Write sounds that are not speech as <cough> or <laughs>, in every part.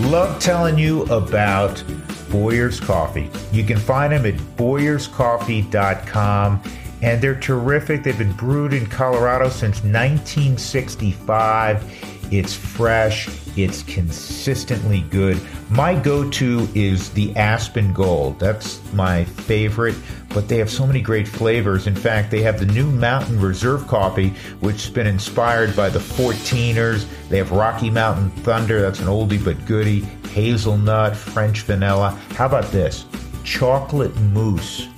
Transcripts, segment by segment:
Love telling you about Boyer's Coffee. You can find them at boyerscoffee.com and they're terrific. They've been brewed in Colorado since 1965. It's fresh, it's consistently good. My go to is the Aspen Gold. That's my favorite, but they have so many great flavors. In fact, they have the new Mountain Reserve coffee, which has been inspired by the 14ers. They have Rocky Mountain Thunder, that's an oldie but goodie, hazelnut, French vanilla. How about this? Chocolate mousse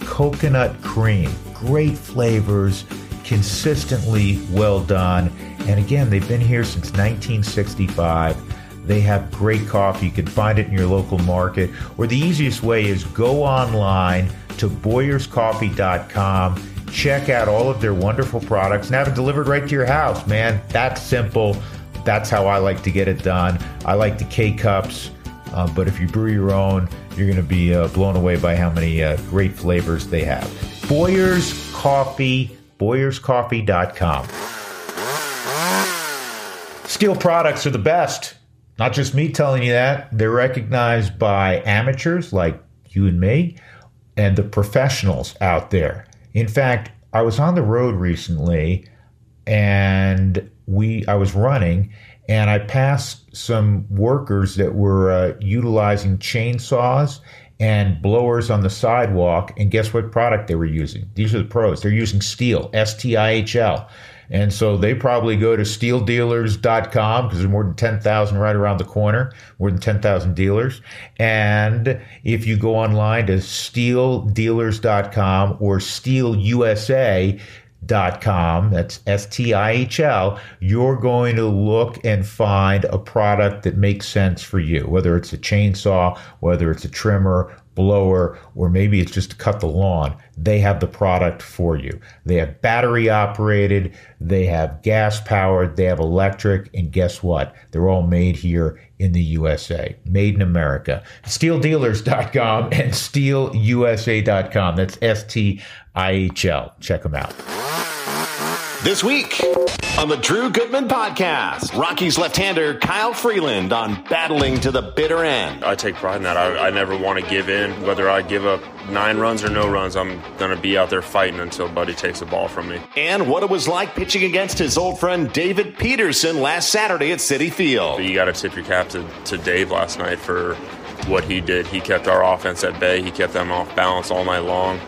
coconut cream. Great flavors, consistently well done. And again, they've been here since 1965. They have great coffee. You can find it in your local market. Or the easiest way is go online to boyerscoffee.com. Check out all of their wonderful products and have it delivered right to your house, man. That's simple. That's how I like to get it done. I like the K cups, uh, but if you brew your own, you're going to be uh, blown away by how many uh, great flavors they have. Boyer's Coffee, boyerscoffee.com. Stihl products are the best. Not just me telling you that. They're recognized by amateurs like you and me and the professionals out there. In fact, I was on the road recently and we I was running and I passed some workers that were uh, utilizing chainsaws and blowers on the sidewalk. And guess what product they were using? These are the pros. They're using Stihl, S T I H L. And so they probably go to stihldealers.com because there's more than 10,000 right around the corner, more than 10,000 dealers. And if you go online to stihldealers.com or Stihl USA, dot com that's s-t-i-h-l you're going to look and find a product that makes sense for you whether it's a chainsaw whether it's a trimmer blower or maybe it's just to cut the lawn they have the product for you. They have battery operated they have gas powered they have electric and guess what? They're all made here in the usa made in america. Stihldealers.com and stihlusa.com that's s-t-i-h-l check them out. This week on the Drew Goodman podcast, Rockies left-hander Kyle Freeland on battling to the bitter end. I take pride in that. I, I never want to give in. Whether I give up nine runs or no runs, I'm going to be out there fighting until Buddy takes a ball from me. And what it was like pitching against his old friend David Peterson last Saturday at Citi Field. You got to tip your cap to, to Dave last night for what he did. He kept our offense at bay. He kept them off balance all night long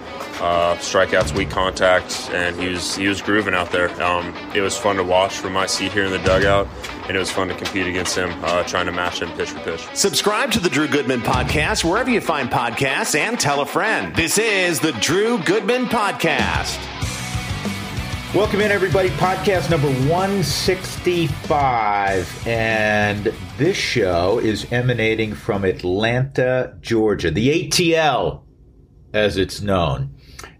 uh, strikeouts, weak contact, and he was he was grooving out there. Um, it was fun to watch from my seat here in the dugout, and it was fun to compete against him, uh, trying to match him pitch for pitch. Subscribe to the Drew Goodman podcast wherever you find podcasts, and tell a friend. This is the Drew Goodman podcast. Welcome in, everybody. Podcast number 165. And this show is emanating from Atlanta, Georgia, the ATL, as it's known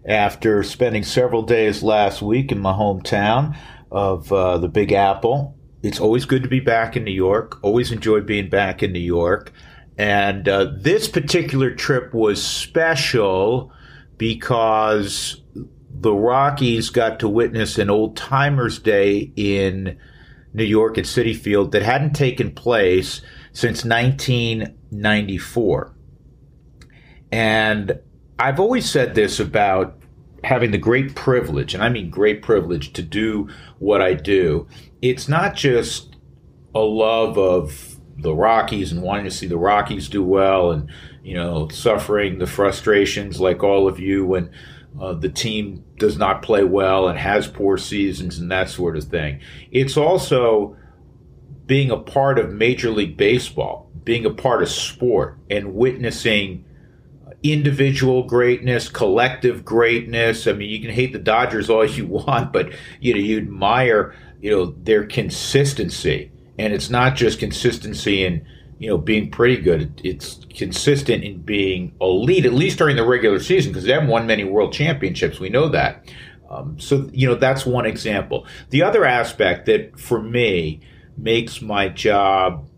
after spending several days last week in my hometown of uh, the Big Apple. It's always good to be back in New York. Always enjoy being back in New York. And uh, this particular trip was special because the Rockies got to witness an old timers day in New York at Citi Field that hadn't taken place since 1994. And I've always said this about having the great privilege, and I mean great privilege, to do what I do. It's not just a love of the Rockies and wanting to see the Rockies do well and, you know, suffering the frustrations like all of you when uh, the team does not play well and has poor seasons and that sort of thing. It's also being a part of Major League Baseball, being a part of sport, and witnessing individual greatness, collective greatness. I mean, you can hate the Dodgers all <laughs> you want, but you know, you admire, you know, their consistency. And it's not just consistency in, you know, being pretty good. It's consistent in being elite, at least during the regular season, because they haven't won many world championships. We know that. Um, so, you know, that's one example. The other aspect that for me makes my job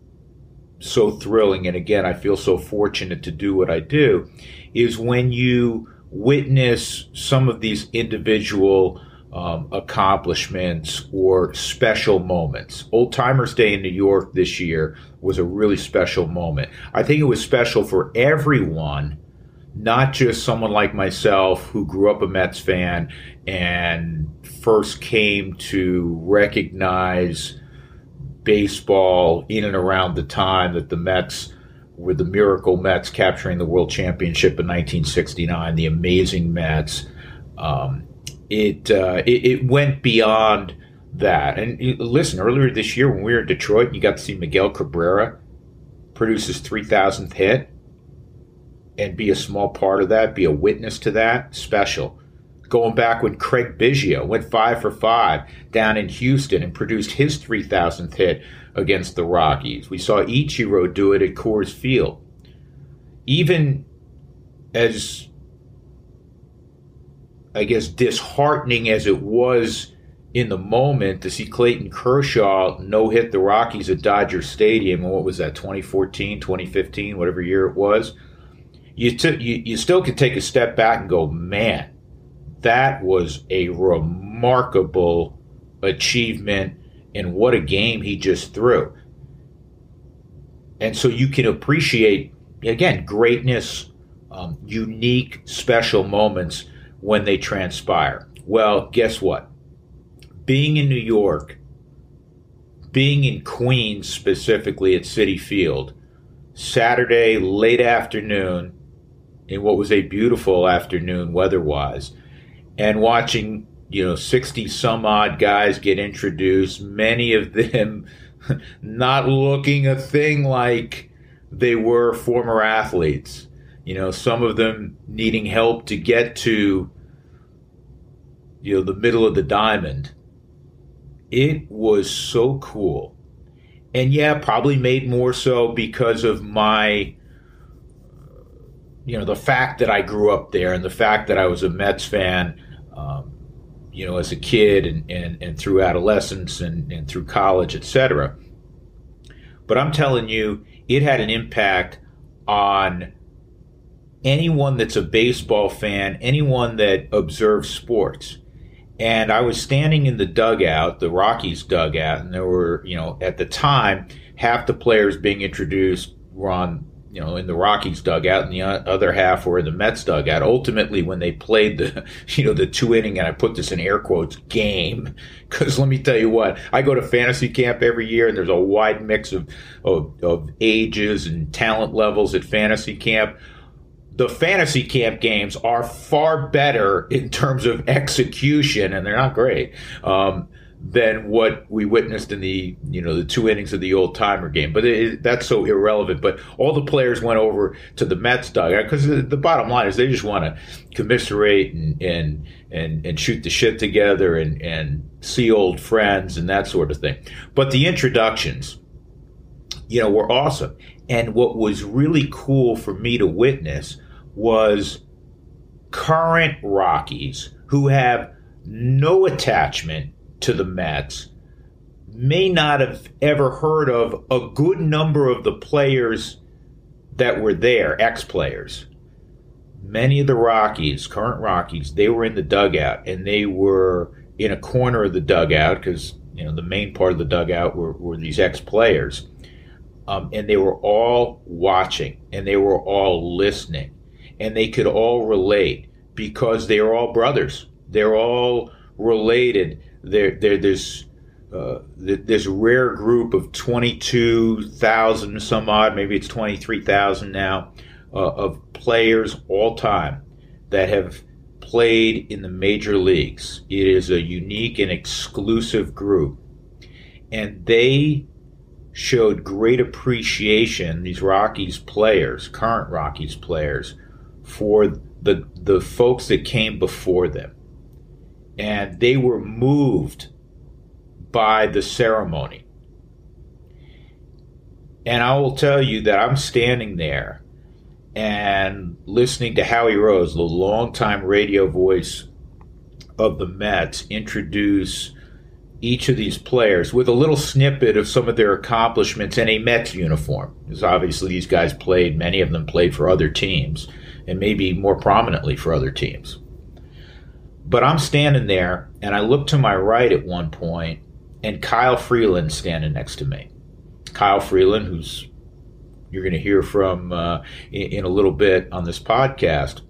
so thrilling, and again, I feel so fortunate to do what I do, is when you witness some of these individual um, accomplishments or special moments. Old Timers Day in New York this year was a really special moment. I think it was special for everyone, not just someone like myself who grew up a Mets fan and first came to recognize baseball in and around the time that the Mets were the miracle Mets capturing the World Championship in 1969, the amazing Mets. Um, it, uh, it, it went beyond that. And listen, earlier this year when we were in Detroit, you got to see Miguel Cabrera produce his 3,000th hit and be a small part of that, be a witness to that. Special. Going back when Craig Biggio went five for five down in Houston and produced his 3,000th hit against the Rockies. We saw Ichiro do it at Coors Field. Even as I guess, disheartening as it was in the moment to see Clayton Kershaw no hit the Rockies at Dodger Stadium. What was that, 2014, 2015, whatever year it was? You, t- you, you still could take a step back and go, man, that was a remarkable achievement, and what a game he just threw. And so you can appreciate, again, greatness, um, unique, special moments when they transpire. Well, guess what? Being in New York, being in Queens specifically at Citi Field, Saturday late afternoon, in what was a beautiful afternoon weather wise, and watching, you know, 60 some odd guys get introduced, many of them <laughs> not looking a thing like they were former athletes you know, some of them needing help to get to, you know, the middle of the diamond. It was so cool. And yeah, probably made more so because of my, you know, the fact that I grew up there and the fact that I was a Mets fan, um, you know, as a kid and, and, and through adolescence and, and through college, etc. But I'm telling you, it had an impact on anyone that's a baseball fan, anyone that observes sports. And I was standing in the dugout, the Rockies dugout, and there were, you know, at the time, half the players being introduced were on, you know, in the Rockies dugout, and the other half were in the Mets dugout. Ultimately, when they played the, <laughs> you know, the two inning, and I put this in air quotes, game, <laughs> because let me tell you what, I go to fantasy camp every year, and there's a wide mix of, of, of ages and talent levels at fantasy camp the fantasy camp games are far better in terms of execution, and they're not great. Um, than what we witnessed in the you know the two innings of the old timer game. But it, that's so irrelevant. But all the players went over to the Mets dugout because the, the, bottom line is they just want to commiserate and, and and and shoot the shit together and and see old friends and that sort of thing. But the introductions, you know, were awesome. And what was really cool for me to witness was current Rockies who have no attachment to the Mets may not have ever heard of a good number of the players that were there, ex players. Many of the Rockies, current Rockies, they were in the dugout and they were in a corner of the dugout because you know the main part of the dugout were, were these ex players. Um, and they were all watching and they were all listening and they could all relate because they are all brothers. They're all related. There, there's uh, this rare group of 22,000 some odd, maybe it's 23,000 now, uh, of players all time that have played in the major leagues. It is a unique and exclusive group. And they showed great appreciation, these Rockies players, current Rockies players, for the the folks that came before them and they were moved by the ceremony and I will tell you that I'm standing there and listening to Howie Rose, the longtime radio voice of the Mets, introduce each of these players with a little snippet of some of their accomplishments in a Mets uniform. Because obviously these guys played, many of them played for other teams and maybe more prominently for other teams. But I'm standing there, and I look to my right at one point, and Kyle Freeland standing next to me. Kyle Freeland, who's you're going to hear from uh, in, in a little bit on this podcast.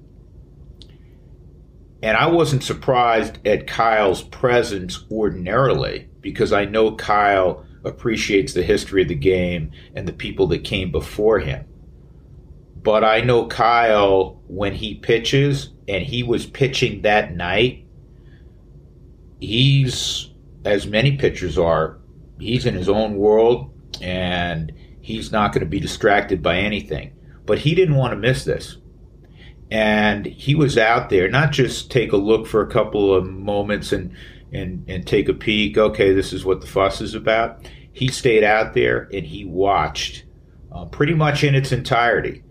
And I wasn't surprised at Kyle's presence ordinarily because I know Kyle appreciates the history of the game and the people that came before him. But I know Kyle when he pitches, and he was pitching that night. He's, as many pitchers are, he's in his own world and he's not going to be distracted by anything. But he didn't want to miss this. And he was out there, not just take a look for a couple of moments and, and, and take a peek, okay, this is what the fuss is about. He stayed out there and he watched uh, pretty much in its entirety.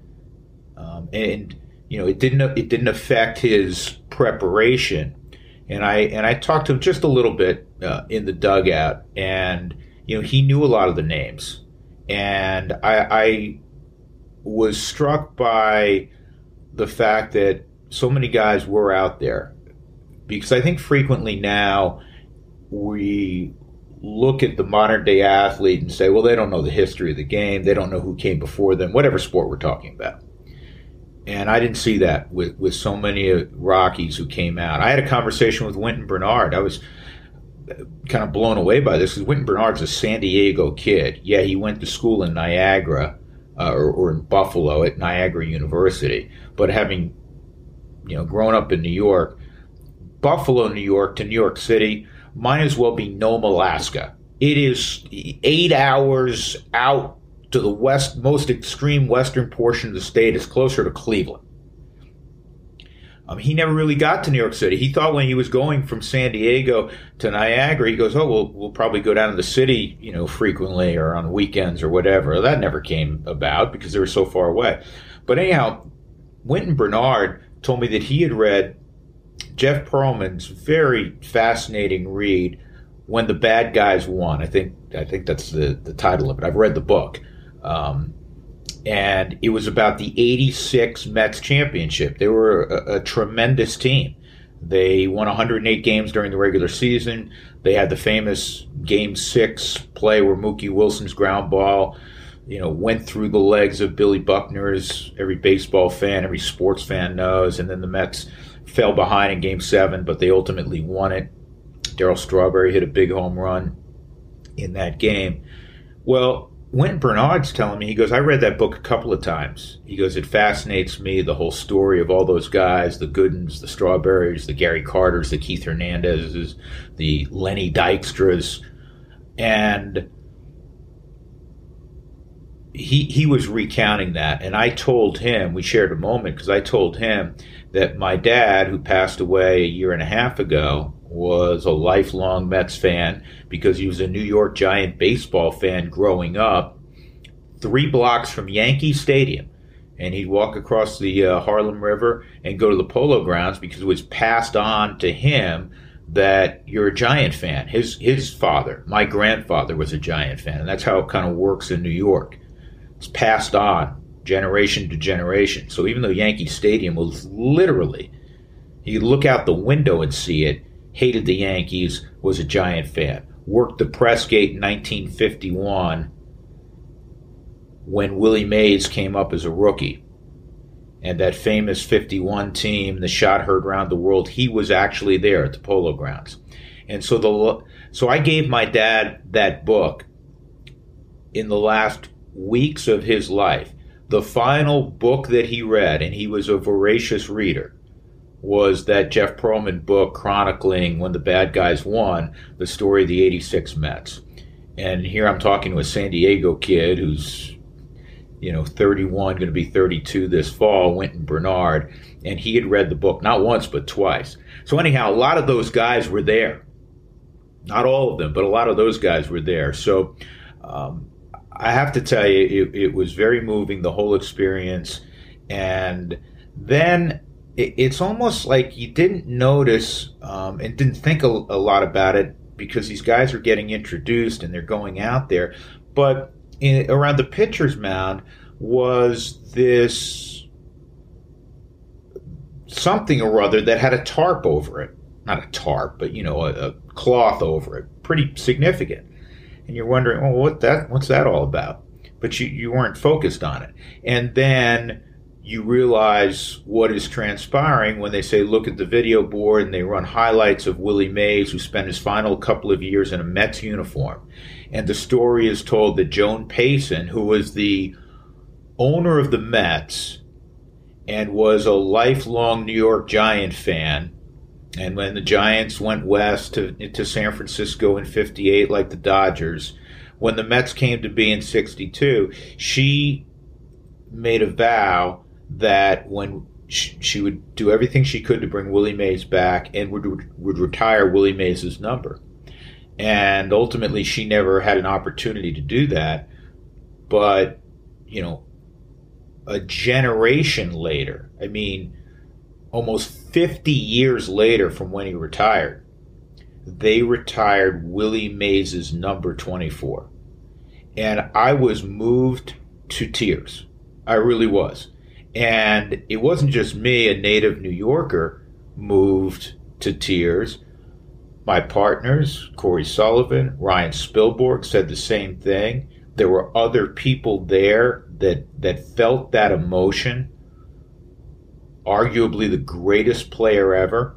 Um, and you know, it didn't it didn't affect his preparation. And I and I talked to him just a little bit uh, in the dugout, and you know, he knew a lot of the names, and I, I was struck by the fact that so many guys were out there, because I think frequently now we look at the modern day athlete and say, well, they don't know the history of the game. They don't know who came before them, whatever sport we're talking about. And I didn't see that with, with so many Rockies who came out. I had a conversation with Wynton Bernard. I was kind of blown away by this because Wynton Bernard's a San Diego kid. Yeah, he went to school in Niagara uh, or, or in Buffalo at Niagara University. But having, you know, grown up in New York, Buffalo, New York to New York City might as well be Nome, Alaska. It is eight hours out to the west, most extreme western portion of the state. is closer to Cleveland. Um, he never really got to New York City. He thought when he was going from San Diego to Niagara, he goes, "Oh, we'll we'll probably go down to the city, you know, frequently or on weekends or whatever." That never came about because they were so far away. But anyhow, Wynton Bernard told me that he had read Jeff Pearlman's very fascinating read when the bad guys won. I think I think that's the the title of it. I've read the book. Um, and it was about the 86 Mets championship. They were a, a, tremendous team. They won 108 games during the regular season. They had the famous Game 6 play where Mookie Wilson's ground ball, you know, went through the legs of Billy Buckner, as every baseball fan, every sports fan knows. And then the Mets fell behind in Game 7, but they ultimately won it. Darryl Strawberry hit a big home run in that game. Well, Wynton Bernard's telling me, he goes, I read that book a couple of times. He goes, it fascinates me, the whole story of all those guys, the Goodens, the Strawberries, the Gary Carters, the Keith Hernandezes, the Lenny Dykstras. And he, he was recounting that. And I told him, we shared a moment because I told him that my dad, who passed away a year and a half ago, was a lifelong Mets fan because he was a New York Giant baseball fan growing up, three blocks from Yankee Stadium. And he'd walk across the uh, Harlem River and go to the polo grounds because it was passed on to him that you're a Giant fan. His his father, my grandfather, was a Giant fan, and that's how it kind of works in New York. It's passed on generation to generation. So even though Yankee Stadium was literally, you look out the window and see it, hated the Yankees, was a Giant fan. Worked the press gate in 1951 when Willie Mays came up as a rookie. And that famous 51 team, the shot heard around the world, he was actually there at the Polo Grounds. And so the so I gave my dad that book in the last weeks of his life. The final book that he read, and he was a voracious reader, was that Jeff Pearlman book chronicling when the bad guys won the story of the 86 Mets. And here I'm talking to a San Diego kid who's, you know, 31, going to be 32 this fall, Wynton Bernard, and he had read the book not once but twice. So, anyhow, a lot of those guys were there. Not all of them, but a lot of those guys were there. So, um, I have to tell you, it, it was very moving, the whole experience. And then it's almost like you didn't notice um, and didn't think a, a, lot about it because these guys are getting introduced and they're going out there. But in, around the pitcher's mound was this something or other that had a tarp over it. not a tarp, but you know, a, a cloth over it, pretty significant. And you're wondering, well, what that what's that all about? But you, you weren't focused on it. And then you realize what is transpiring when they say, look at the video board and they run highlights of Willie Mays, who spent his final couple of years in a Mets uniform. And the story is told that Joan Payson, who was the owner of the Mets and was a lifelong New York Giant fan, and when the Giants went west to, to San Francisco in 58, like the Dodgers, when the Mets came to be in 62, she made a vow that when she would do everything she could to bring Willie Mays back and would, would retire Willie Mays' number. And ultimately, she never had an opportunity to do that. But, you know, a generation later, I mean, almost 50 years later from when he retired, they retired Willie Mays' number 24. And I was moved to tears. I really was. And it wasn't just me, a native New Yorker, moved to tears. My partners, Cory Sullivan, Ryan Spilborghs, said the same thing. There were other people there that that felt that emotion. Arguably the greatest player ever,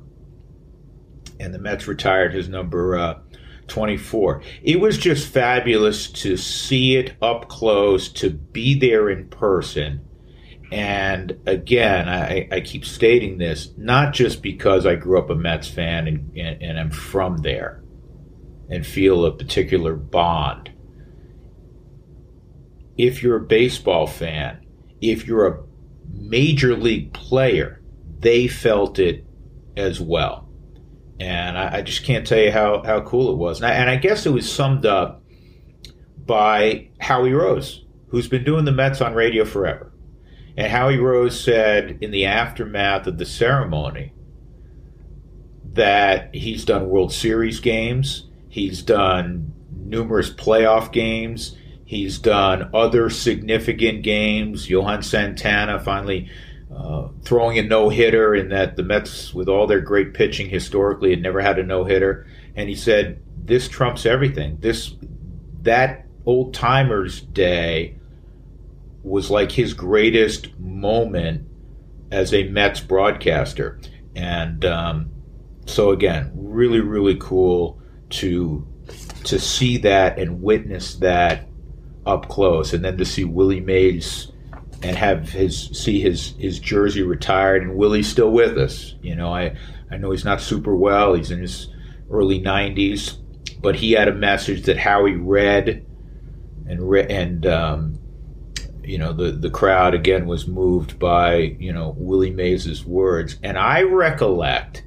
and the Mets retired his number uh, 24. It was just fabulous to see it up close, to be there in person and again, I, I, keep stating this not just because I grew up a Mets fan and, and, and I'm from there and feel a particular bond. If you're a baseball fan, if you're a major league player, they felt it as well. And I, I just can't tell you how, how cool it was. And I, and I guess it was summed up by Howie Rose, who's been doing the Mets on radio forever and Howie Rose said in the aftermath of the ceremony that he's done World Series games, he's done numerous playoff games, he's done other significant games. Johan Santana finally uh, throwing a no hitter, in that the Mets, with all their great pitching historically, had never had a no hitter. And he said, "This trumps everything. This that old timers day." Was like his greatest moment as a Mets broadcaster. And um, so again, really, really cool to to see that and witness that up close, and then to see Willie Mays and have his see his his jersey retired, and Willie's still with us. You know, I I know he's not super well; he's in his early 90s, but he had a message that Howie read and re- and um, you know the the crowd again was moved by you know Willie Mays's words, and I recollect,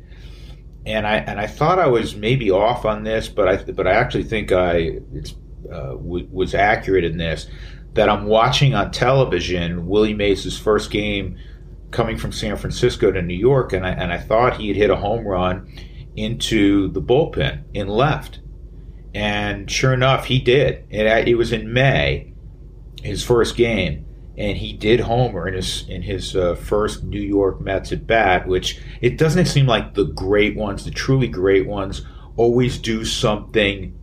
and I and I thought I was maybe off on this, but I but I actually think I it's uh, w- was accurate in this that I'm watching on television Willie Mays's first game coming from San Francisco to New York, and I and I thought he had hit a home run into the bullpen in left, and sure enough, he did. It, it was in May his first game, and he did homer in his in his uh, first New York Mets at bat. Which it doesn't seem like the great ones, the truly great ones, always do something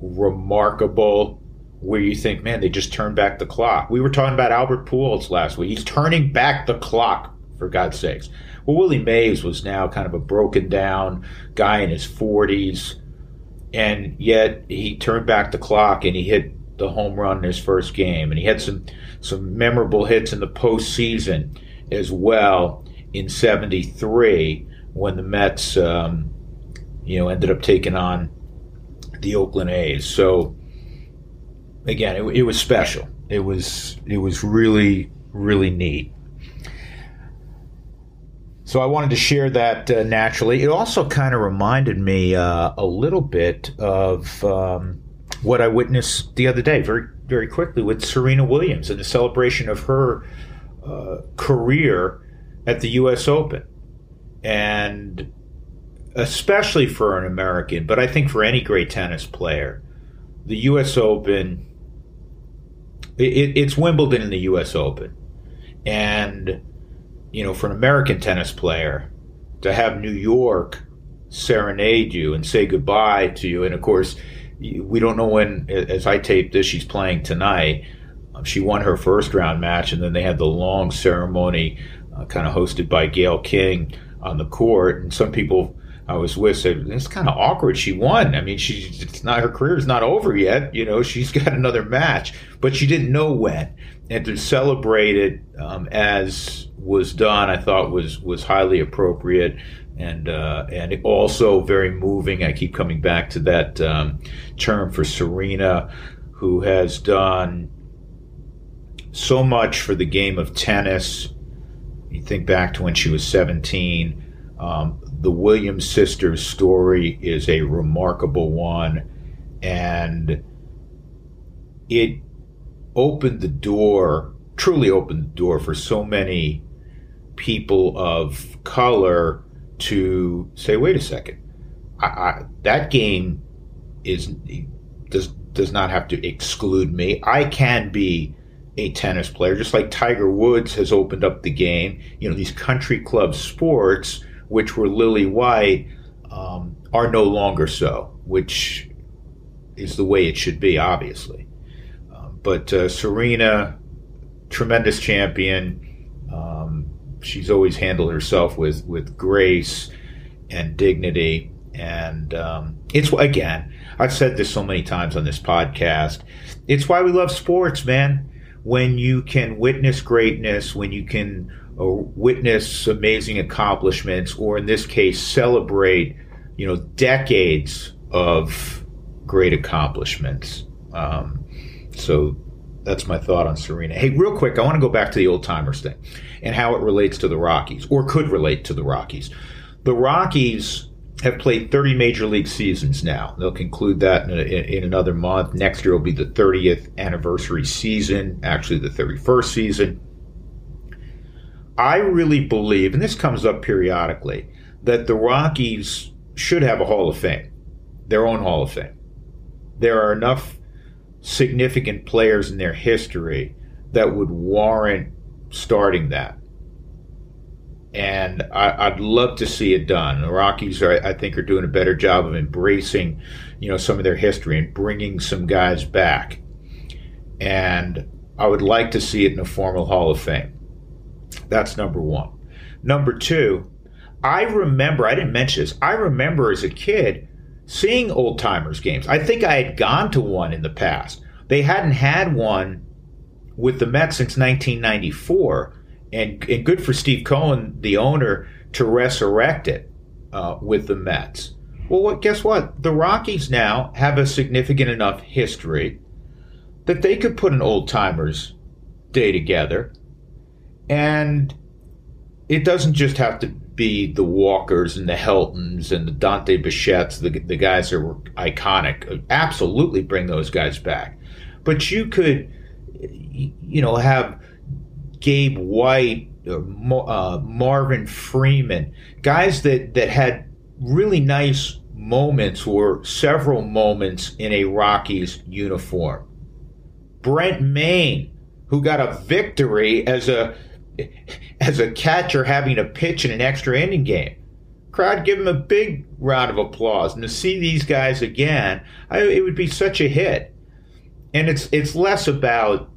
remarkable where you think, man, they just turned back the clock. We were talking about Albert Pujols last week. He's turning back the clock for God's sakes. Well, Willie Mays was now kind of a broken down guy in his 40s, and yet he turned back the clock and he hit the home run in his first game, and he had some some memorable hits in the postseason as well in '73 when the Mets, um, you know, ended up taking on the Oakland A's. So again, it, it was special. It was it was really really neat. So I wanted to share that uh, naturally. It also kind of reminded me uh, a little bit of. Um, what I witnessed the other day, very very quickly, with Serena Williams and the celebration of her uh, career at the U.S. Open, and especially for an American, but I think for any great tennis player, the U.S. Open. It, it's Wimbledon in the U.S. Open, and you know, for an American tennis player to have New York serenade you and say goodbye to you. And of course, we don't know when, as I tape this, she's playing tonight. Um, she won her first round match, and then they had the long ceremony, uh, kind of hosted by Gayle King on the court. And some people I was with said it's kind of awkward. She won. I mean, she's it's not her career is not over yet. You know, she's <laughs> got another match, but she didn't know when. And to celebrate it um, as was done, I thought was was highly appropriate and uh, and also very moving. I keep coming back to that um, term for Serena, who has done so much for the game of tennis. You think back to when she was 17. Um, the Williams sisters' story is a remarkable one, and it opened the door, truly opened the door for so many people of color to say, wait a second, I, I, that game is does does not have to exclude me. I can be a tennis player, just like Tiger Woods has opened up the game. You know, these country club sports, which were lily white, um, are no longer so, which is the way it should be, obviously. Um, but uh, Serena, tremendous champion. She's always handled herself with with grace and dignity. And um, it's again, I've said this so many times on this podcast. It's why we love sports, man. When you can witness greatness, when you can uh, witness amazing accomplishments, or in this case, celebrate, you know, decades of great accomplishments. Um, so that's my thought on Serena. Hey, real quick, I want to go back to the old timers thing and how it relates to the Rockies or could relate to the Rockies. The Rockies have played 30 major league seasons now. They'll conclude that in, a, in, another month. Next year will be the 30th anniversary season, actually, the 31st season. I really believe, and this comes up periodically, that the Rockies should have a Hall of Fame, their own Hall of Fame. There are enough significant players in their history that would warrant starting that. And I, would love to see it done. The Rockies, are, I think, are doing a better job of embracing, you know, some of their history and bringing some guys back. And I would like to see it in a formal Hall of Fame. That's number one. Number two, I remember, I didn't mention this, I remember as a kid seeing old timers games. I think I had gone to one in the past. They hadn't had one with the Mets since 1994, and, and good for Steve Cohen, the owner, to resurrect it uh, with the Mets. Well, what, guess what? The Rockies now have a significant enough history that they could put an old timers day together, and it doesn't just have to be the Walkers and the Heltons and the Dante Bichettes, the, the guys that were iconic. Absolutely bring those guys back. But you could, you know, have Gabe White, uh, Marvin Freeman, guys that, that had really nice moments or several moments in a Rockies uniform. Brent Mayne, who got a victory as a <laughs> as a catcher having a pitch in an extra inning game. Crowd give him a big round of applause, and to see these guys again, I, it would be such a hit. And it's it's less about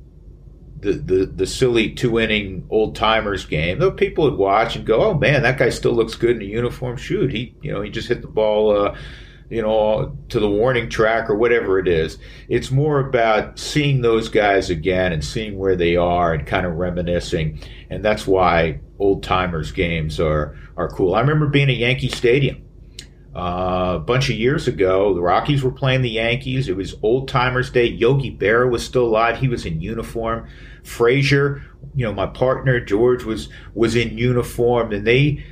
the, the, the silly two inning old timers game. Though people would watch and go, "Oh man, that guy still looks good in a uniform." Shoot, he you know he just hit the ball. Uh, you know, to the warning track or whatever it is. It's more about seeing those guys again and seeing where they are and kind of reminiscing. And that's why old timers games are, are cool. I remember being at Yankee Stadium uh, a bunch of years ago. The Rockies were playing the Yankees. It was old timers day. Yogi Berra was still alive. He was in uniform. Frazier, you know, my partner George was was in uniform, and they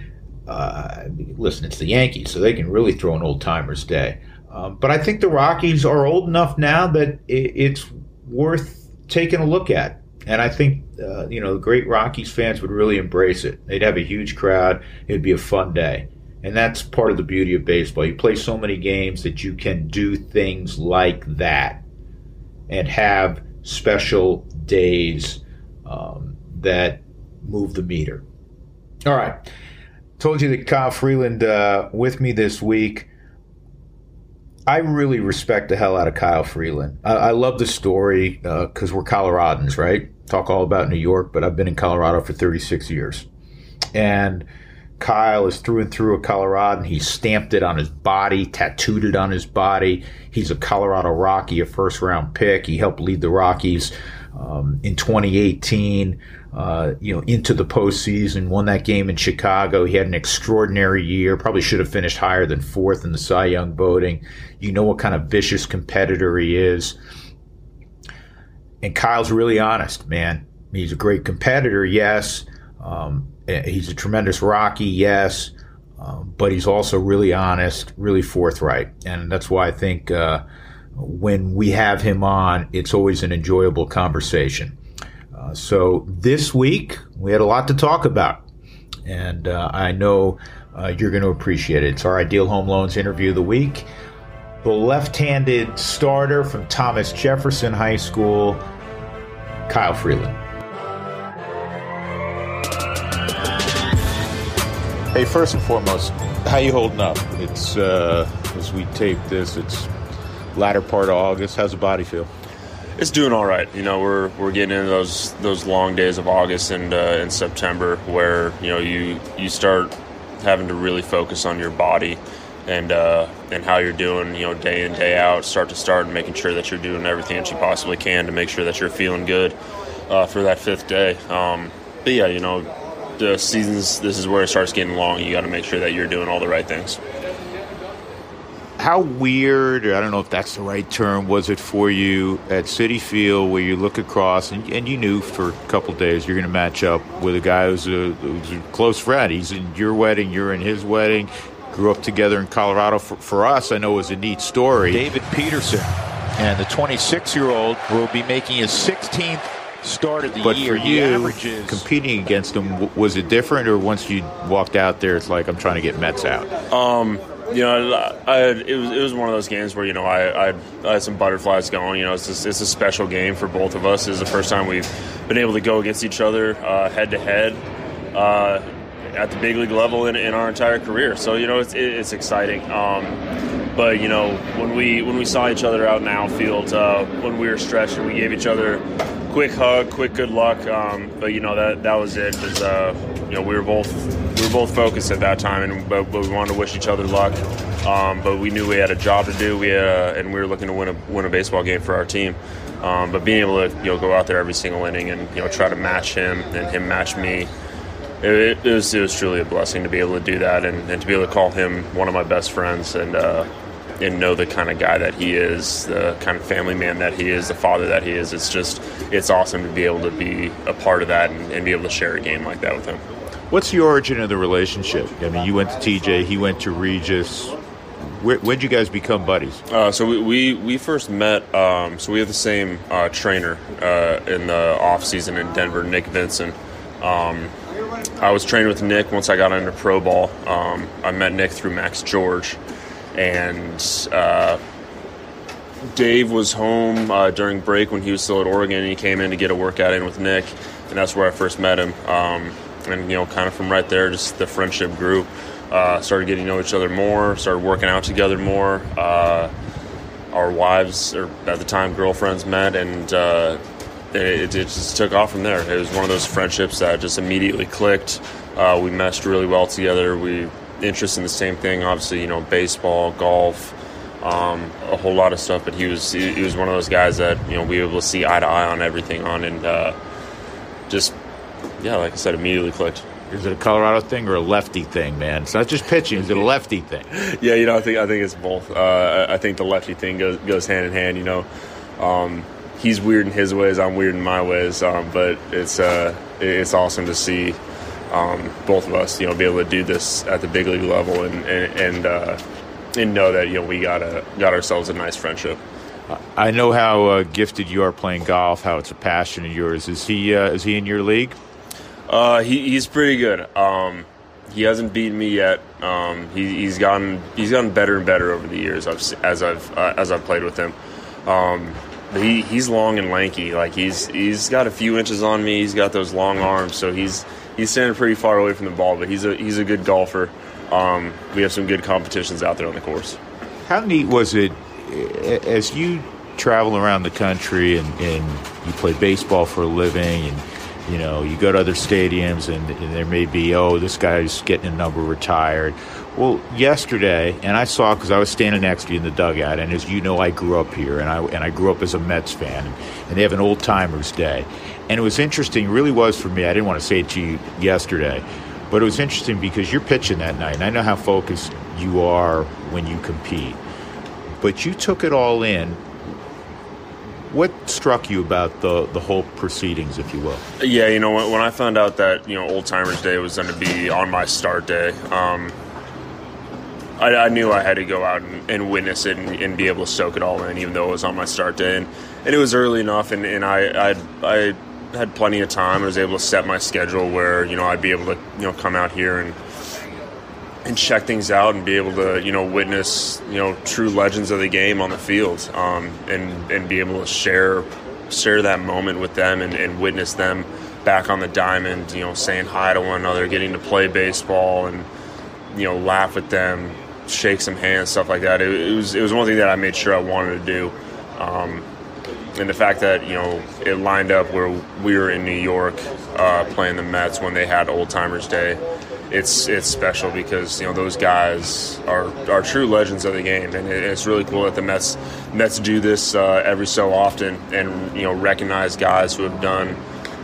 uh, listen, it's the Yankees, so they can really throw an old timers day. Um, but I think the Rockies are old enough now that it, it's worth taking a look at. And I think, uh, you know, the great Rockies fans would really embrace it. They'd have a huge crowd. It'd be a fun day. And that's part of the beauty of baseball. You play so many games that you can do things like that and have special days um, that move the meter. All right. Told you that Kyle Freeland uh, with me this week. I really respect the hell out of Kyle Freeland. I, I love the story because uh, we're Coloradans, right? Talk all about New York, but I've been in Colorado for 36 years. And Kyle is through and through a Coloradan. He stamped it on his body, tattooed it on his body. He's a Colorado Rocky, a first round pick. He helped lead the Rockies um, in 2018, uh, you know, into the postseason. Won that game in Chicago. He had an extraordinary year. Probably should have finished higher than fourth in the Cy Young voting. You know what kind of vicious competitor he is. And Kyle's really honest, man. He's a great competitor, yes. Um, he's a tremendous Rocky, yes, um, but he's also really honest, really forthright, and that's why I think uh, when we have him on, it's always an enjoyable conversation. Uh, so this week we had a lot to talk about, and uh, I know uh, you're going to appreciate it. It's our ideal home loans interview of the week. The left-handed starter from Thomas Jefferson High School, Kyle Freeland. Hey, first and foremost, how you holding up? It's uh, as we tape this, it's latter part of August. How's the body feel? It's doing all right. You know, we're we're getting into those those long days of August and uh, and September where you know you you start having to really focus on your body and uh, and how you're doing. You know, day in day out, start to start, and making sure that you're doing everything that you possibly can to make sure that you're feeling good uh, for that fifth day. Um, but yeah, you know, the seasons, this is where it starts getting long. You got to make sure that you're doing all the right things. How weird, or I don't know if that's the right term, was it for you at Citi Field where you look across and, and you knew for a couple days you're going to match up with a guy who's a, who's a, close friend. He's in your wedding, you're in his wedding, grew up together in Colorado. For, for us, I know it was a neat story. David Peterson. And the 26 year old will be making his 16th started the but year. for you, averages... competing against him, was it different, or once you walked out there, it's like I'm trying to get Mets out? Um, you know, I, it was it was one of those games where you know I, I, I had some butterflies going. You know, it's just, it's a special game for both of us. It's the first time we've been able to go against each other head to head at the big league level in, in our entire career. So you know, it's it's exciting. Um, but you know, when we when we saw each other out in the outfield, uh, when we were stretching, we gave each other quick hug, quick good luck. Um, but you know that that was it. Cause, uh, you know we were both we were both focused at that time, and but, but we wanted to wish each other luck. Um, but we knew we had a job to do. We uh, and we were looking to win a win a baseball game for our team. Um, but being able to you know go out there every single inning and you know try to match him and him match me. It, it, was, it was truly a blessing to be able to do that and, and to be able to call him one of my best friends and uh, and know the kind of guy that he is, the kind of family man that he is, the father that he is. It's just, it's awesome to be able to be a part of that and, and be able to share a game like that with him. What's the origin of the relationship? I mean, you went to TJ, he went to Regis. when did you guys become buddies? Uh, so we, we, we, first met. Um, so we have the same uh, trainer uh, in the off season in Denver, Nick Vincent. Um, I was training with Nick once I got into pro ball. Um, I met Nick through Max George, and uh, Dave was home uh, during break when he was still at Oregon, and he came in to get a workout in with Nick, and that's where I first met him. Um, and you know, kind of from right there, just the friendship grew. Uh, started getting to know each other more. Started working out together more. Uh, our wives, or at the time, girlfriends met, and uh, it, it, just took off from there. It was one of those friendships that just immediately clicked. Uh, we meshed really well together. We interest in the same thing. Obviously, you know, baseball, golf, um, a whole lot of stuff. But he was he, he, was one of those guys that you know we were able to see eye to eye on everything on, and uh, just yeah, like I said, immediately clicked. Is it a Colorado thing or a lefty thing, man? It's not just pitching; is it a lefty thing? <laughs> yeah, you know, I think I think it's both. Uh, I think the lefty thing goes goes hand in hand. You know, um, he's weird in his ways, I'm weird in my ways, um, but it's uh, it's awesome to see um, both of us, you know, be able to do this at the big league level and and and, uh, and know that you know we got a got ourselves a nice friendship. I know how uh, gifted you are playing golf. How it's a passion of yours. Is he uh, is he in your league? Uh, he, he's pretty good. Um, he hasn't beaten me yet. Um, he, he's gotten he's gotten better and better over the years I've, as I've uh, as I've played with him. Um, he he's long and lanky. Like he's he's got a few inches on me. He's got those long arms, so he's he's standing pretty far away from the ball. But he's a he's a good golfer. Um, we have some good competitions out there on the course. How neat was it as you travel around the country and, and you play baseball for a living and you know you go to other stadiums and, and there may be oh this guy's getting a number retired well, yesterday, and I saw because I was standing next to you in the dugout, and as you know, I grew up here, and I and I grew up as a Mets fan, and they have an old timers day, and it was interesting. Really was for me. I didn't want to say it to you yesterday, but it was interesting because you're pitching that night, and I know how focused you are when you compete, but you took it all in. What struck you about the the whole proceedings, if you will? Yeah, you know, when, when I found out that you know Old Timers Day was going to be on my start day. Um, I, I, knew I had to go out and, and witness it and, and, be able to soak it all in, even though it was on my start day. And, and it was early enough, and, and I, I, I had plenty of time. I was able to set my schedule where you know I'd be able to you know come out here and and check things out and be able to you know witness you know true legends of the game on the field um, and and be able to share share that moment with them and, and witness them back on the diamond. You know, saying hi to one another, getting to play baseball, and you know laugh with them shake some hands, stuff like that. It, it, was it was one thing that I made sure I wanted to do, um, and the fact that you know it lined up where we were in New York uh, playing the Mets when they had Old Timers Day. It's it's special because you know those guys are are true legends of the game, and it, it's really cool that the Mets Mets do this uh, every so often and you know recognize guys who have done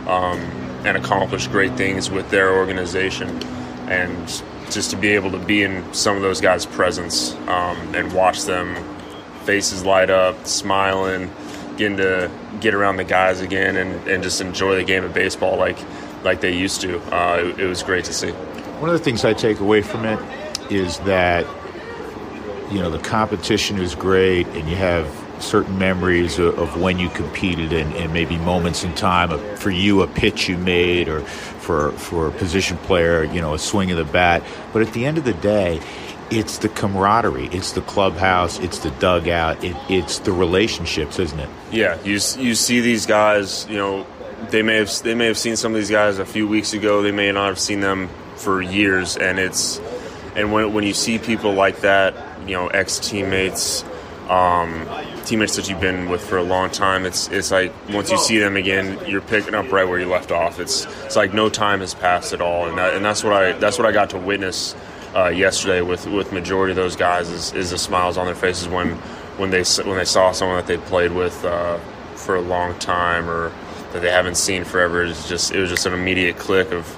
um, and accomplished great things with their organization, and just to be able to be in some of those guys' presence um, and watch them faces light up, smiling, getting to get around the guys again and, and just enjoy the game of baseball like like they used to. Uh, it, it was great to see. One of the things I take away from it is that you know the competition is great and you have certain memories of, of when you competed and, and, maybe moments in time of, for you a pitch you made or for for a position player you know a swing of the bat but at the end of the day it's the camaraderie. It's the clubhouse. It's the dugout. It, it's the relationships isn't it? Yeah you you see these guys you know they may have they may have seen some of these guys a few weeks ago. They may not have seen them for years. And it's and when when you see people like that you know ex teammates um, teammates that you've been with for a long time, it's it's like once you see them again, you're picking up right where you left off. It's it's like no time has passed at all, and that, and that's what I that's what I got to witness uh, yesterday with with majority of those guys is, is the smiles on their faces when when they when they saw someone that they played with uh, for a long time or that they haven't seen forever. It's just it was just an immediate click of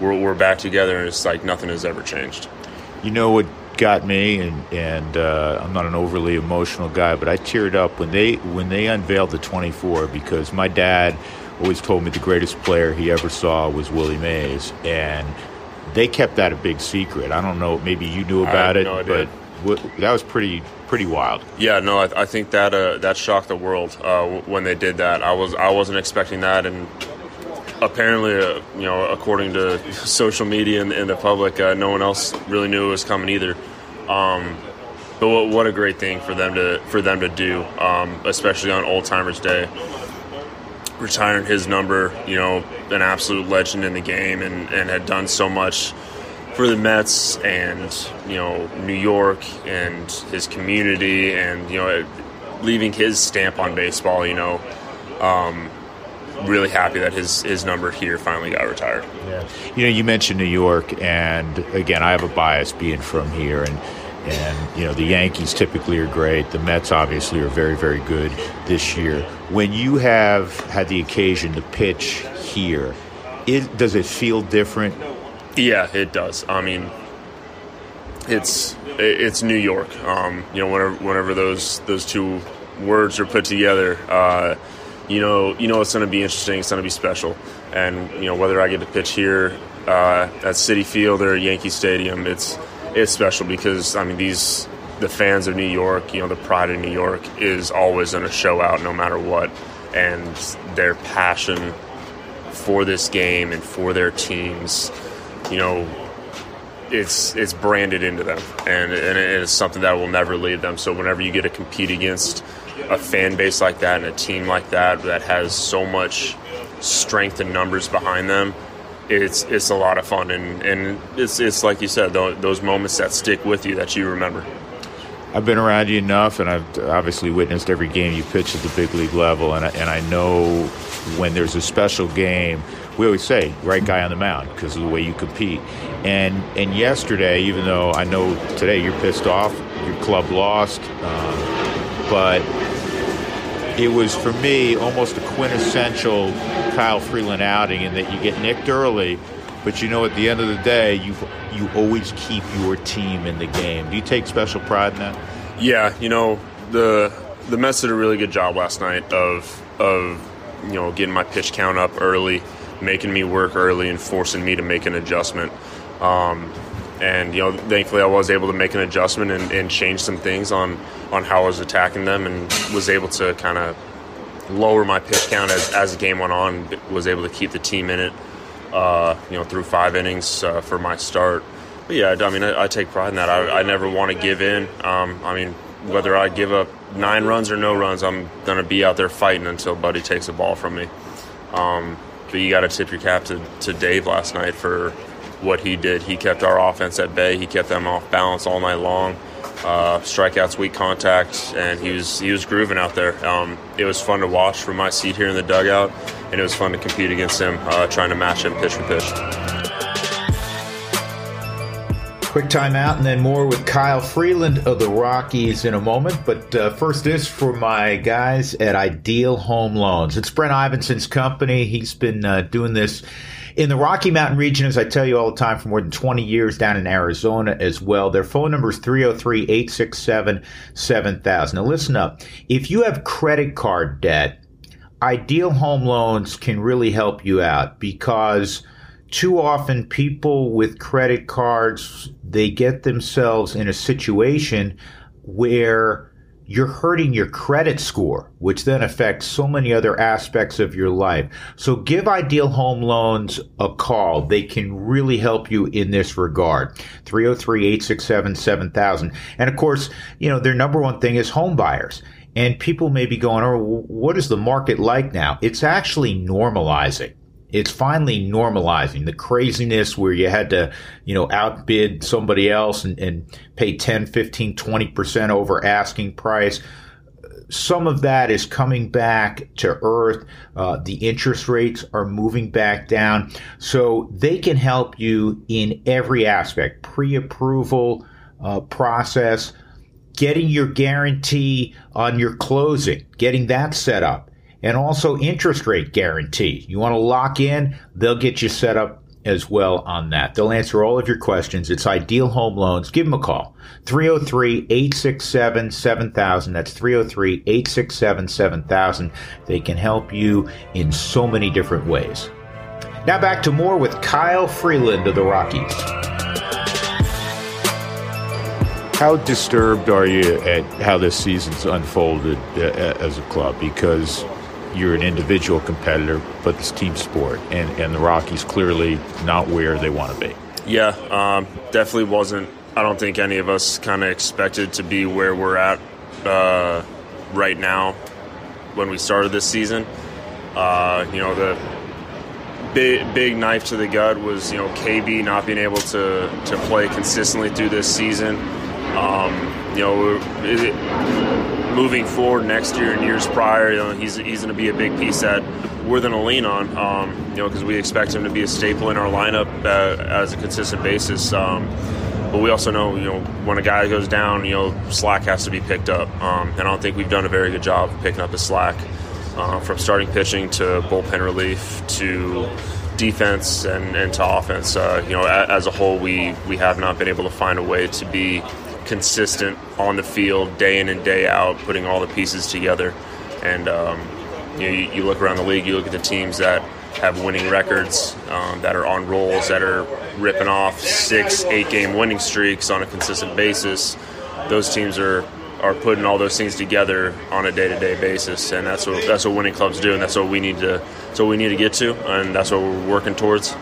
we're, we're back together, and it's like nothing has ever changed. You know what got me, and and uh, I'm not an overly emotional guy, but I teared up when they when they unveiled the 24 because my dad always told me the greatest player he ever saw was Willie Mays, and they kept that a big secret. I don't know, maybe you knew about it, no but w- that was pretty pretty wild. Yeah, no, I, I think that uh, that shocked the world uh, when they did that. I was I wasn't expecting that, and apparently, uh, you know, according to <laughs> social media and, and the public, uh, no one else really knew it was coming either. Um, but what, what, a great thing for them to for them to do, um, especially on Old Timers Day. Retiring his number, you know, an absolute legend in the game, and, and had done so much for the Mets and you know New York and his community, and you know, leaving his stamp on baseball. You know, um, really happy that his his number here finally got retired. Yeah. You know, you mentioned New York, and again, I have a bias being from here, and and you know the Yankees typically are great. The Mets obviously are very very good this year. When you have had the occasion to pitch here, it, does it feel different? Yeah, it does. I mean, it's it's New York. Um, you know, whenever whenever those those two words are put together. Uh, you know, you know it's going to be interesting. It's going to be special, and you know whether I get to pitch here uh, at Citi Field or Yankee Stadium, it's it's special because I mean these the fans of New York, you know, the pride of New York is always going to show out no matter what, and their passion for this game and for their teams, you know, it's it's branded into them, and and it's something that will never leave them. So whenever you get to compete against a fan base like that and a team like that that has so much strength and numbers behind them, it's it's a lot of fun and, and it's it's like you said those moments that stick with you that you remember. I've been around you enough, and I've obviously witnessed every game you pitch at the big league level, and I, and I know when there's a special game, we always say right guy on the mound because of the way you compete. And and yesterday, even though I know today you're pissed off, your club lost, um, but it was for me almost a quintessential Kyle Freeland outing in that you get nicked early, but you know at the end of the day you you always keep your team in the game. Do you take special pride in that? Yeah, you know the the Mets did a really good job last night of of you know getting my pitch count up early, making me work early, and forcing me to make an adjustment. Um, and you know, thankfully, I was able to make an adjustment and, and change some things on on how I was attacking them, and was able to kind of lower my pitch count as, as the game went on. Was able to keep the team in it, uh, you know, through five innings uh, for my start. But yeah, I mean, I, I take pride in that. I, I never want to give in. Um, I mean, whether I give up nine runs or no runs, I'm to be out there fighting until Buddy takes a ball from me. Um, but you got to tip your cap to, to Dave last night for what he did. He kept our offense at bay. He kept them off balance all night long. Uh, strikeouts, weak contact, and he was he was grooving out there. Um, it was fun to watch from my seat here in the dugout, and it was fun to compete against him, uh, trying to match him pitch for pitch. Quick timeout and then more with Kyle Freeland of the Rockies in a moment. But uh, first, this for my guys at Ideal Home Loans. It's Brent Ivenson's company. He's been uh, doing this in the Rocky Mountain region, as I tell you all the time, for more than 20 years down in Arizona as well. Their phone number is 303 867 7000. Now, listen up. If you have credit card debt, Ideal Home Loans can really help you out because too often people with credit cards they get themselves in a situation where you're hurting your credit score, which then affects so many other aspects of your life. So give Ideal Home Loans a call. They can really help you in this regard. 303-867-7000. And of course, you know, their number one thing is home buyers. And people may be going, oh, what is the market like now? It's actually normalizing it's finally normalizing the craziness where you had to, you know, outbid somebody else and, and pay 10, 15, 20% over asking price. Some of that is coming back to earth. Uh, the interest rates are moving back down. So they can help you in every aspect pre approval uh, process, getting your guarantee on your closing, getting that set up and also interest rate guarantee. You want to lock in, they'll get you set up as well on that. They'll answer all of your questions. It's Ideal Home Loans. Give them a call. 303-867-7000. That's 303-867-7000. They can help you in so many different ways. Now back to more with Kyle Freeland of the Rockies. How disturbed are you at how this season's unfolded uh, as a club? Because you're an individual competitor, but it's team sport, and, and the Rockies clearly not where they want to be. Yeah, um, definitely wasn't. I don't think any of us kind of expected to be where we're at uh, right now when we started this season. Uh, you know, the big big knife to the gut was you know KB not being able to to play consistently through this season. Um, you know, it, moving forward next year and years prior, you know, he's he's going to be a big piece that we're going to lean on. Um, you know, because we expect him to be a staple in our lineup uh, as a consistent basis. Um, but we also know, you know, when a guy goes down, you know, slack has to be picked up. Um, and I don't think we've done a very good job of picking up the slack uh, from starting pitching to bullpen relief to defense and, and to offense. Uh, you know, as a whole, we we have not been able to find a way to be consistent on the field day in and day out, putting all the pieces together. And um, you, you, look around the league, you look at the teams that have winning records, um, that are on rolls, that are ripping off six, eight game winning streaks on a consistent basis. Those teams are are putting all those things together on a day to day basis, and that's what that's what winning clubs do, and that's what we need to that's what we need to get to, and that's what we're working towards.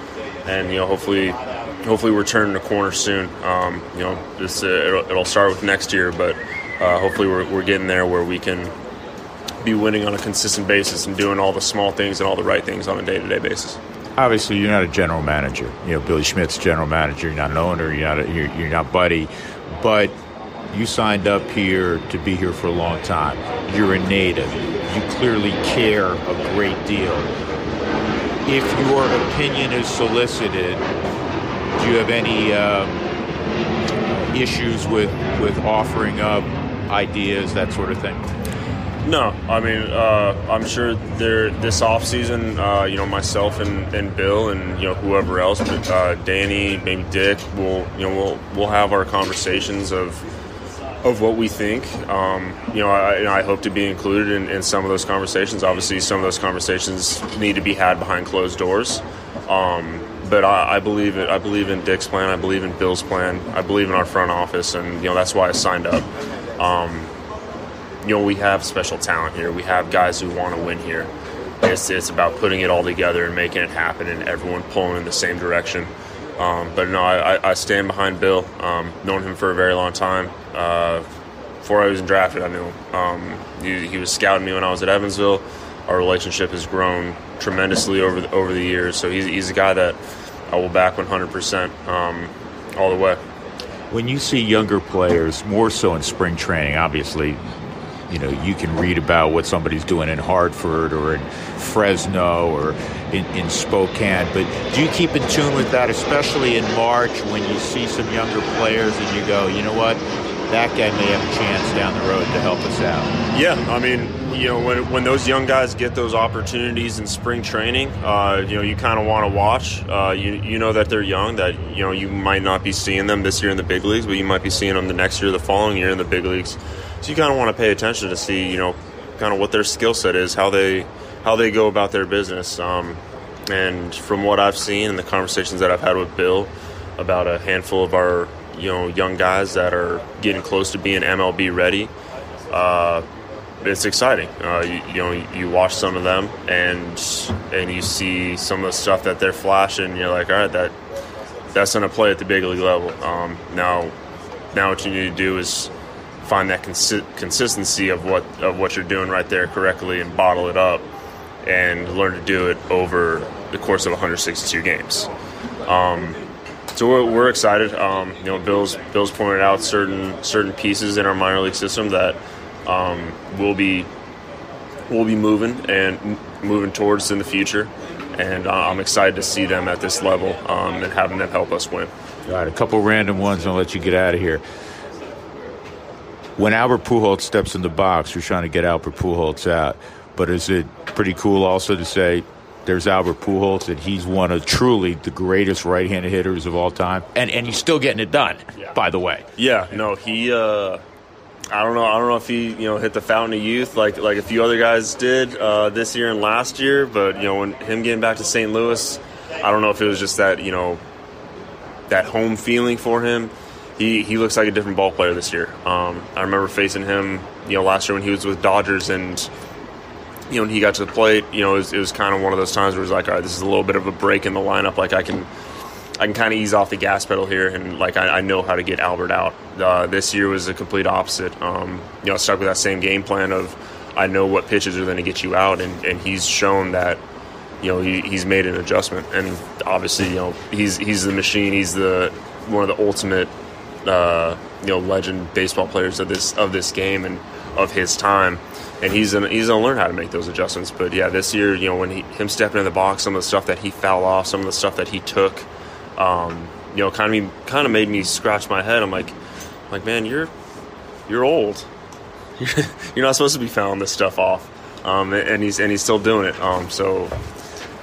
And you know, hopefully, hopefully we're turning a corner soon. Um, you know, this uh, it'll, it'll, start with next year, but uh, hopefully we're, we're getting there where we can be winning on a consistent basis and doing all the small things and all the right things on a day to day basis. Obviously, you're not a general manager. You know, Billy Schmidt's general manager. You're not an owner. You're not. A, you're, you're not Buddy, but you signed up here to be here for a long time. You're a native. You clearly care a great deal. If your opinion is solicited, do you have any um, issues with with offering up ideas, that sort of thing? No, I mean, uh, I'm sure there this off season, uh, you know, myself and, and Bill and you know whoever else, but uh, Danny, maybe Dick, will you know we'll we'll have our conversations of of what we think. Um, you know, I, I, hope to be included in, in, some of those conversations. Obviously, some of those conversations need to be had behind closed doors. Um, but I, I, believe it. I believe in Dick's plan. I believe in Bill's plan. I believe in our front office, and you know that's why I signed up. Um, you know, we have special talent here. We have guys who want to win here. It's, it's about putting it all together and making it happen, and everyone pulling in the same direction. Um, but no, I, I, stand behind Bill. Um, known him for a very long time. Uh, before I was drafted, I knew him. Um, he, he, was scouting me when I was at Evansville. Our relationship has grown tremendously over the, over the years. So he's, he's a guy that I will back 100% um, all the way. When you see younger players, more so in spring training, obviously you know you can read about what somebody's doing in Hartford or in Fresno or in, in, Spokane. But do you keep in tune with that, especially in March when you see some younger players and you go, you know what, that guy may have a chance down the road to help us out? Yeah, I mean, you know, when, when those young guys get those opportunities in spring training, uh, you know, you kind of want to watch. Uh, you, you know that they're young, that, you know, you might not be seeing them this year in the big leagues, but you might be seeing them the next year, the following year in the big leagues. So you kind of want to pay attention to see, you know, kind of what their skill set is, how they how they go about their business. Um, and from what I've seen and the conversations that I've had with Bill about a handful of our you know young guys that are getting close to being MLB ready, uh, it's exciting. Uh, you, you, know, you watch some of them and and you see some of the stuff that they're flashing. You're like, all right, that that's going to play at the big league level. Um, now, now what you need to do is find that consi- consistency of what of what you're doing right there correctly and bottle it up and learn to do it over the course of 162 games. Um, so we're, we're excited. Um, you know, Bill's Bill's pointed out certain certain pieces in our minor league system that um, will be we'll be moving and moving towards in the future. And uh, I'm excited to see them at this level um, and having them help us win. All right, a couple random ones, and I'll let you get out of here when Albert Pujols steps in the box, you're trying to get Albert Pujols out. But is it pretty cool also to say there's Albert Pujols and he's one of truly the greatest right-handed hitters of all time, and and he's still getting it done. Yeah. By the way, yeah, no, he. Uh, I don't know. I don't know if he you know hit the fountain of youth like like a few other guys did uh, this year and last year, but you know when him getting back to St. Louis, I don't know if it was just that you know that home feeling for him he, he looks like a different ball player this year. Um, I remember facing him, you know, last year when he was with Dodgers, and you know, when he got to the plate, you know, it was, was kind of one of those times where it was like, all right, this is a little bit of a break in the lineup. Like I can, I can kind of ease off the gas pedal here, and like I, I know how to get Albert out. Uh, this year was a complete opposite. Um, you know, stuck with that same game plan of I know what pitches are going to get you out, and, and he's shown that you know he, he's made an adjustment, and obviously you know he's he's the machine. He's the one of the ultimate uh, you know legend baseball players of this of this game and of his time, and he's gonna, he's gonna learn how to make those adjustments. But yeah, this year, you know, when he, him stepping in the box, some of the stuff that he fouled off, some of the stuff that he took, um, you know, kind of kind of made me scratch my head. I'm like, like man, you're you're old. <laughs> you're not supposed to be fouling this stuff off, um, and he's and he's still doing it. Um, so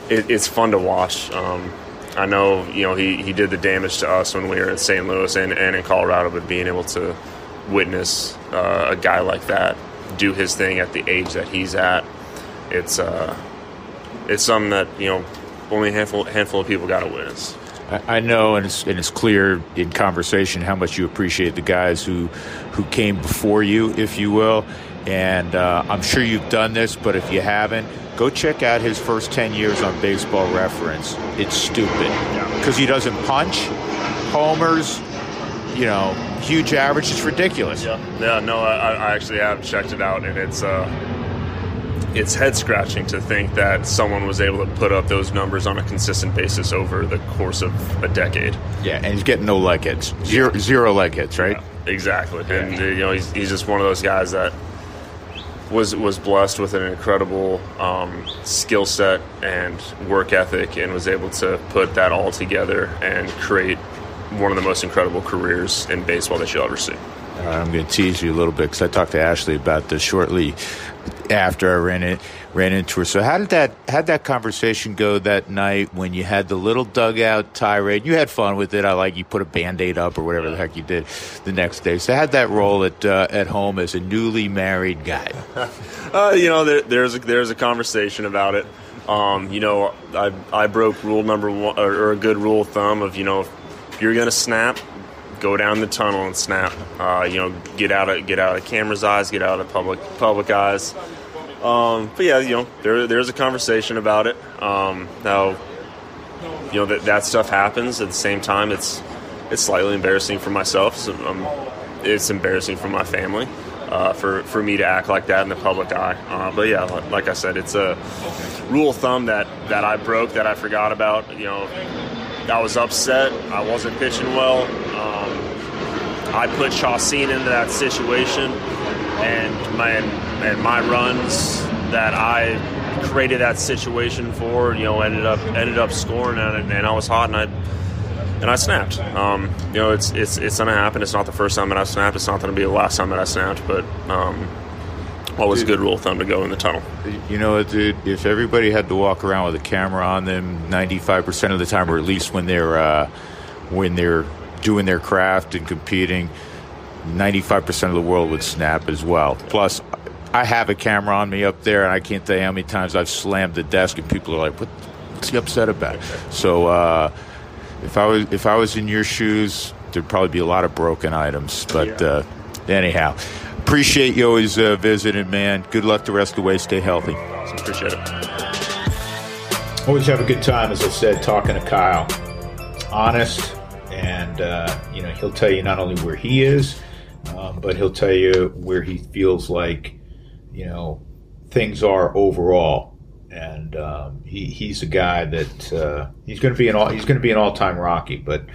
it, it's fun to watch. Um, I know you know he, he did the damage to us when we were in St. Louis and, and in Colorado, but being able to witness uh, a guy like that do his thing at the age that he's at, it's uh, it's something that you know only a handful handful of people got to witness. I know, and it's, and it's clear in conversation how much you appreciate the guys who who came before you, if you will. And uh, I'm sure you've done this, but if you haven't, Go check out his first 10 years on baseball reference. It's stupid. Because he doesn't punch, homers, you know, huge average. It's ridiculous. Yeah, yeah no, I, I actually have checked it out, and it's. Uh, it's head scratching to think that someone was able to put up those numbers on a consistent basis over the course of a decade. Yeah, and he's getting no leg hits, zero, zero leg hits, right? Yeah, exactly, yeah. and you know he's, he's just one of those guys that was was blessed with an incredible um, skill set and work ethic, and was able to put that all together and create one of the most incredible careers in baseball that you'll ever see. I'm going to tease you a little bit because I talked to Ashley about this shortly after I ran it ran into her. So how did that did that conversation go that night when you had the little dugout tirade? You had fun with it. I like you put a band-aid up or whatever the heck you did the next day. So had that role at uh, at home as a newly married guy. <laughs> uh, you know, there, there's a, there's a conversation about it. Um, you know, I I broke rule number one or, or a good rule of thumb of you know if you're gonna snap, go down the tunnel and snap. Uh, you know, get out of get out of camera's eyes, get out of public public eyes. Um, but yeah, you know, there, there's a conversation about it. Um, now, you know that that stuff happens. At the same time, it's it's slightly embarrassing for myself. So, um, it's embarrassing for my family uh, for for me to act like that in the public eye. Uh, but yeah, like I said, it's a rule of thumb that that I broke that I forgot about. You know, I was upset. I wasn't pitching well. Um, I put Chacin into that situation, and my and my runs that I created that situation for, you know, ended up ended up scoring on it, and I was hot, and I and I snapped. Um, you know, it's it's it's gonna happen. It's not the first time that I've snapped. It's not gonna be the last time that I snapped, but. Um, always a good rule of thumb to go in the tunnel. You know, dude, if everybody had to walk around with a camera on them 95% of the time, or at least when they're uh, when they're doing their craft and competing, 95% of the world would snap as well. Plus, I have a camera on me up there, and I can't tell you how many times I've slammed the desk, and people are like, "What's he upset about?" So, uh, if I was if I was in your shoes, there'd probably be a lot of broken items. But uh, anyhow, appreciate you always uh, visiting, man. Good luck the rest of the way. Stay healthy. Awesome. Appreciate it. Always have a good time, as I said, talking to Kyle. Honest, and uh, you know he'll tell you not only where he is, um, but he'll tell you where he feels like you know things are overall. And um, he, he's a guy that uh, he's going to be an all, he's going to be an all time Rocky. But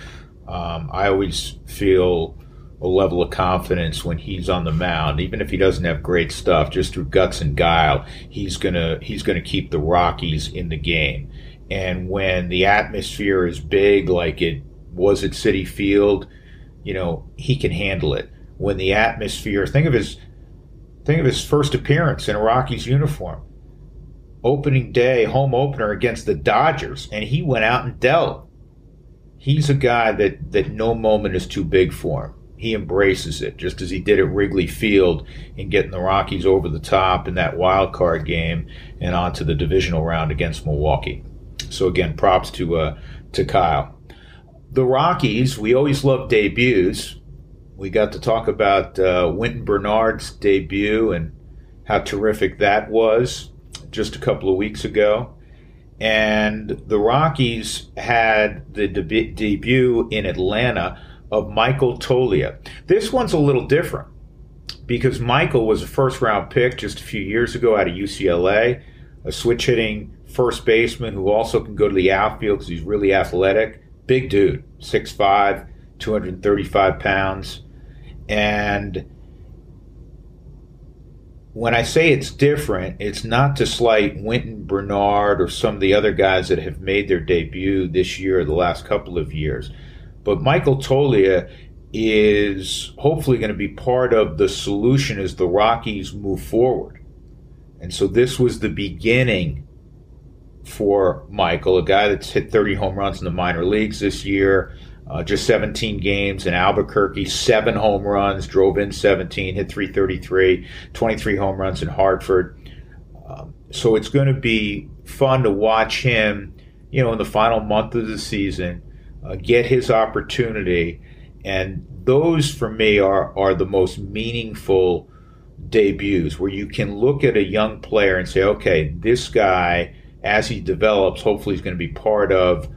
um, I always feel a level of confidence when he's on the mound, even if he doesn't have great stuff, just through guts and guile, he's gonna he's gonna keep the Rockies in the game. And when the atmosphere is big, like it was at Citi Field, you know he can handle it. When the atmosphere, think of his Think of his first appearance in a Rockies uniform. Opening day, home opener against the Dodgers, and he went out and dealt. He's a guy that, that no moment is too big for him. He embraces it, just as he did at Wrigley Field in getting the Rockies over the top in that wild card game and onto the divisional round against Milwaukee. So again, props to uh, to Kyle. The Rockies, we always love debuts we got to talk about uh, Wynton Bernard's debut and how terrific that was just a couple of weeks ago. And the Rockies had the deb- debut in Atlanta of Michael Toglia. This one's a little different because Michael was a first round pick just a few years ago out of UCLA, a switch hitting first baseman who also can go to the outfield because he's really athletic. Big dude, 6'5, 235 pounds. And when I say it's different, it's not to slight Wynton Bernard or some of the other guys that have made their debut this year or the last couple of years. But Michael Toglia is hopefully going to be part of the solution as the Rockies move forward. And so this was the beginning for Michael, a guy that's hit 30 home runs in the minor leagues this year, uh, just 17 games in Albuquerque, seven home runs, drove in 17, hit 333, 23 home runs in Hartford. Um, so it's going to be fun to watch him, you know, in the final month of the season, uh, get his opportunity. And those, for me, are, are the most meaningful debuts where you can look at a young player and say, okay, this guy, as he develops, hopefully he's going to be part of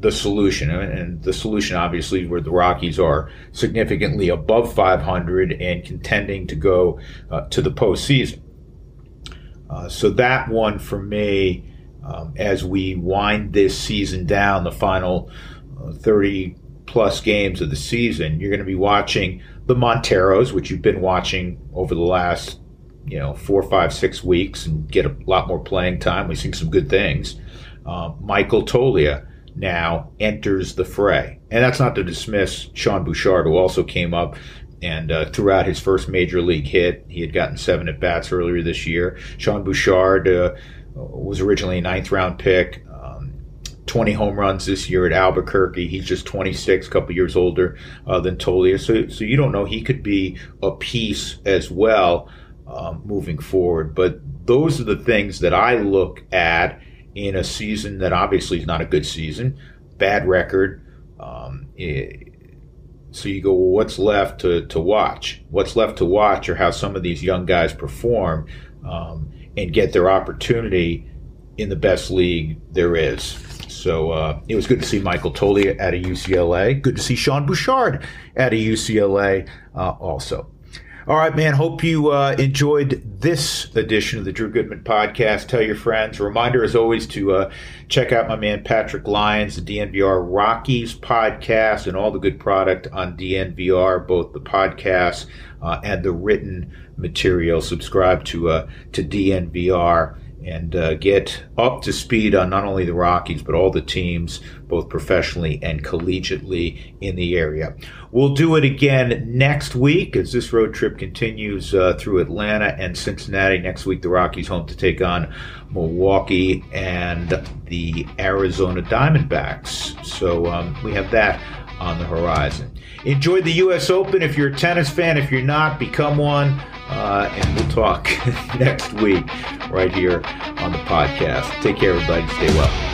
the solution. And the solution, obviously, where the Rockies are significantly above 500 and contending to go uh, to the postseason. Uh, so that one for me, um, as we wind this season down, the final 30 plus games of the season, you're going to be watching the Monteros, which you've been watching over the last, you know, four, five, six weeks and get a lot more playing time. We've seen some good things. Uh, Michael Toglia now enters the fray. And that's not to dismiss Sean Bouchard, who also came up and uh, threw out his first major league hit. He had gotten seven at bats earlier this year. Sean Bouchard uh, was originally a ninth round pick. Um, 20 home runs this year at Albuquerque. He's just 26, a couple years older uh, than Toglia. So, so you don't know. He could be a piece as well um, moving forward. But those are the things that I look at in a season that obviously is not a good season, bad record. Um, it, so you go, well, what's left to, to watch? What's left to watch are how some of these young guys perform um, and get their opportunity in the best league there is. So uh, it was good to see Michael Toglia at a UCLA. Good to see Sean Bouchard at a UCLA uh, also. All right, man. Hope you uh, enjoyed this edition of the Drew Goodman podcast. Tell your friends. Reminder, as always, to uh, check out my man Patrick Lyons, the DNVR Rockies podcast, and all the good product on DNVR, both the podcast uh, and the written material. Subscribe to uh, to DNVR and uh, get up to speed on not only the Rockies, but all the teams, both professionally and collegiately in the area. We'll do it again next week as this road trip continues uh, through Atlanta and Cincinnati. Next week, the Rockies home to take on Milwaukee and the Arizona Diamondbacks. So um, we have that on the horizon. Enjoy the U.S. Open if you're a tennis fan. If you're not, become one. Uh, and we'll talk <laughs> next week right here on the podcast. Take care, everybody. Stay well.